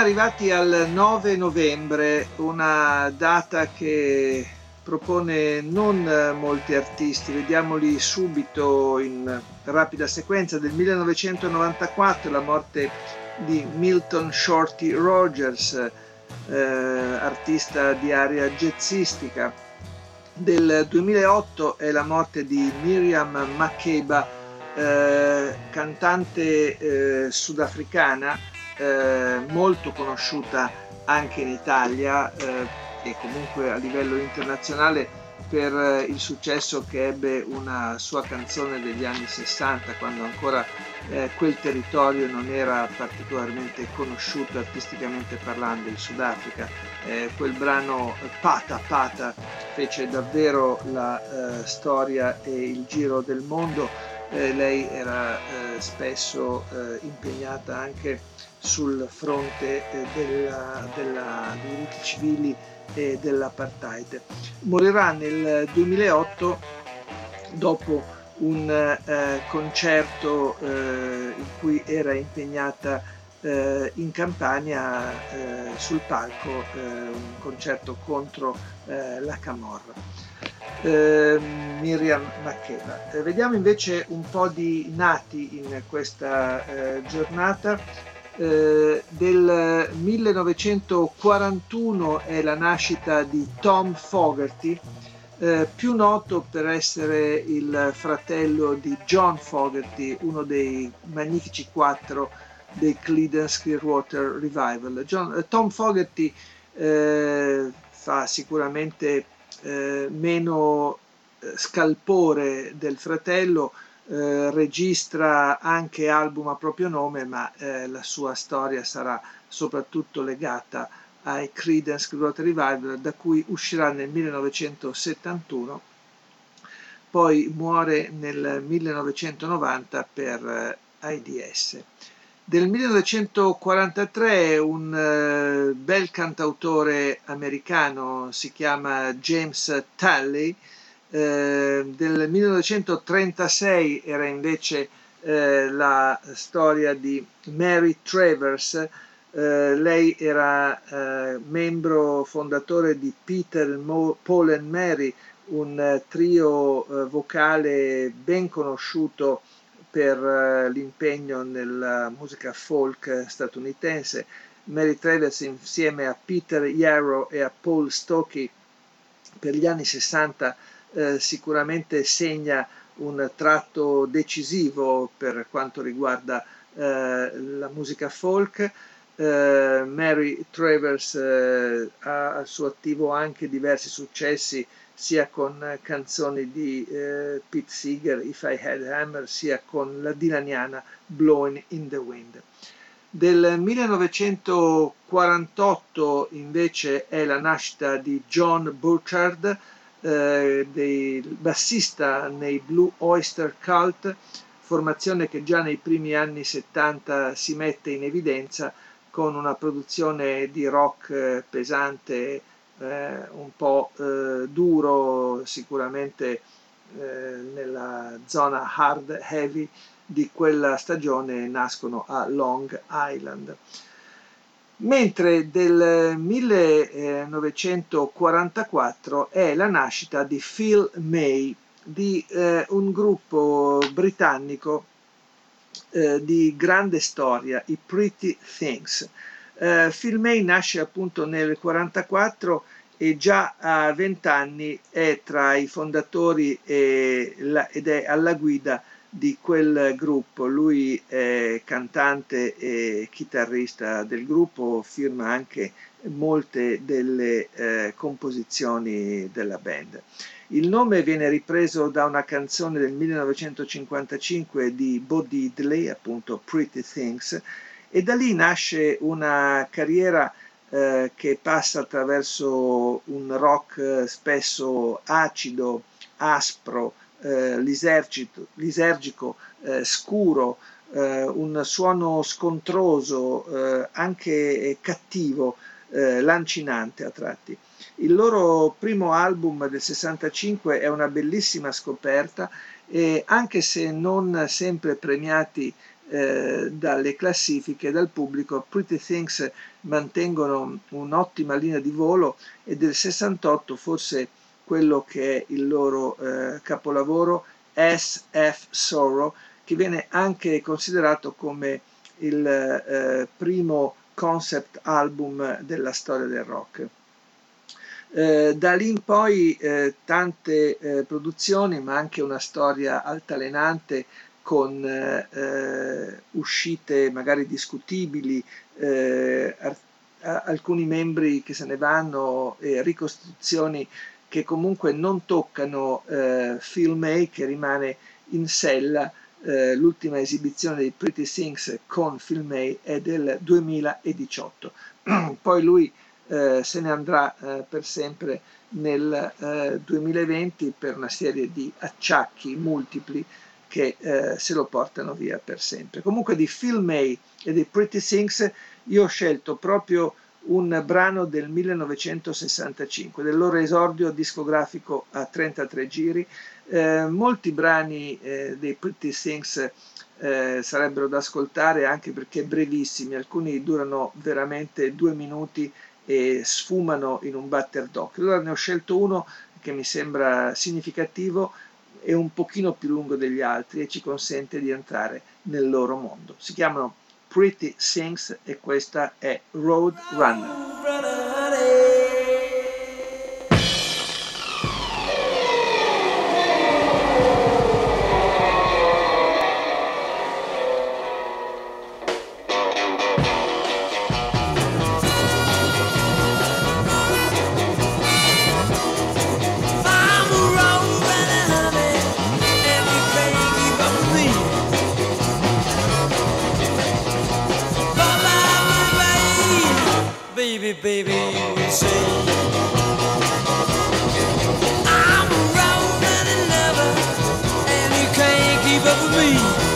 Arrivati al 9 novembre, una data che propone non molti artisti, vediamoli subito in rapida sequenza. Del 1994 la morte di Milton Shorty Rogers, eh, artista di area jazzistica. Del 2008 è la morte di Miriam Makeba, eh, cantante eh, sudafricana eh, molto conosciuta anche in Italia eh, e comunque a livello internazionale per eh, il successo che ebbe una sua canzone degli anni 60 quando ancora eh, quel territorio non era particolarmente conosciuto artisticamente parlando, il Sudafrica. Eh, quel brano Pata Pata fece davvero la eh, storia e il giro del mondo. lei era spesso impegnata anche sul fronte eh, della, della, dei diritti civili e dell'apartheid. Morirà nel 2008 dopo un eh, concerto eh, in cui era impegnata eh, in Campania eh, sul palco, eh, un concerto contro la Camorra. Miriam Makeba. vediamo invece un po' di nati in questa giornata. Eh, del 1941 è la nascita di Tom Fogerty, eh, più noto per essere il fratello di John Fogerty, uno dei magnifici quattro dei Creedence Clearwater Revival. John, eh, Tom Fogerty eh, fa sicuramente eh, meno scalpore del fratello, eh, registra anche album a proprio nome, ma eh, la sua storia sarà soprattutto legata ai Creedence Clearwater Revival, da cui uscirà nel 1971, poi muore nel 1990 per eh, AIDS. Del 1943 un uh, bel cantautore americano si chiama James Talley, eh, del 1936 era invece eh, la storia di Mary Travers, eh, lei era eh, membro fondatore di Peter, Mo, Paul and Mary, un eh, trio vocale ben conosciuto per l'impegno nella musica folk statunitense. Mary Travers insieme a Peter Yarrow e a Paul Stokey per gli anni 60 eh, sicuramente segna un tratto decisivo per quanto riguarda eh, la musica folk. Eh, Mary Travers eh, ha al suo attivo anche diversi successi sia con canzoni di eh, Pete Seeger, If I Had Hammer, sia con la dilaniana Blowing in the Wind. Del 1948 invece è la nascita di John Burchard, eh, del bassista nei Blue Oyster Cult, formazione che già nei primi anni 70 si mette in evidenza con una produzione di rock eh, pesante, eh, un po' eh, duro, sicuramente eh, nella zona hard heavy di quella stagione nascono a Long Island mentre del 1944 è la nascita di Phil May, di eh, un gruppo britannico eh, di grande storia, i Pretty Things. Eh, Phil May nasce appunto nel 1944 e già a 20 anni è tra i fondatori la, ed è alla guida di quel gruppo. Lui è cantante e chitarrista del gruppo, firma anche molte delle eh, composizioni della band. Il nome viene ripreso da una canzone del 1955 di Bo Diddley, appunto Pretty Things, e da lì nasce una carriera eh, che passa attraverso un rock spesso acido, aspro, eh, lisergico, eh, scuro, eh, un suono scontroso, eh, anche cattivo, lancinante a tratti. Il loro primo album del 65 è una bellissima scoperta e anche se non sempre premiati eh, dalle classifiche, dal pubblico, Pretty Things mantengono un'ottima linea di volo e del 68 forse quello che è il loro eh, capolavoro SF Sorrow che viene anche considerato come il eh, primo concept album della storia del rock. Eh, da lì in poi eh, tante eh, produzioni, ma anche una storia altalenante con eh, uscite magari discutibili, alcuni membri che se ne vanno e ricostruzioni che comunque non toccano eh, Phil May che rimane in sella. Eh, l'ultima esibizione di Pretty Things con Phil May è del 2018. Poi lui eh, se ne andrà eh, per sempre nel 2020 eh, per una serie di acciacchi multipli che eh, se lo portano via per sempre. Comunque di Phil May e di Pretty Things io ho scelto proprio un brano del 1965, del loro esordio discografico a 33 giri. Eh, molti brani eh, dei Pretty Things eh, sarebbero da ascoltare anche perché brevissimi, alcuni durano veramente due minuti e sfumano in un batter d'occhio. Allora ne ho scelto uno che mi sembra significativo e un pochino più lungo degli altri e ci consente di entrare nel loro mondo. Si chiamano Pretty Things e questa è Road Runner. Love with me.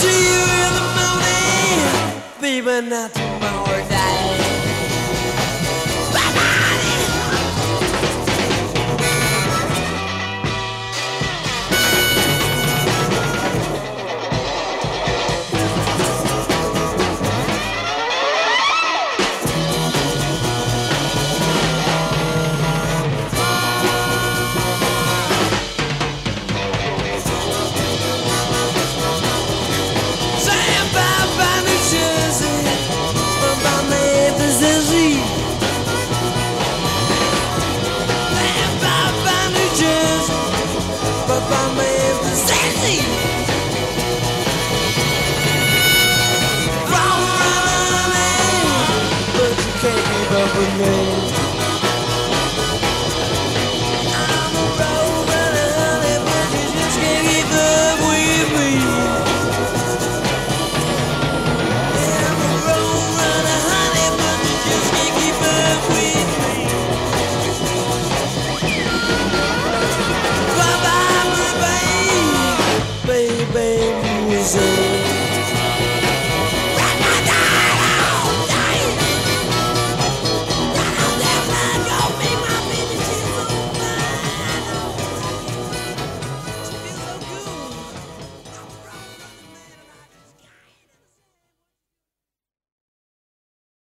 see you in the morning, baby, not tomorrow. That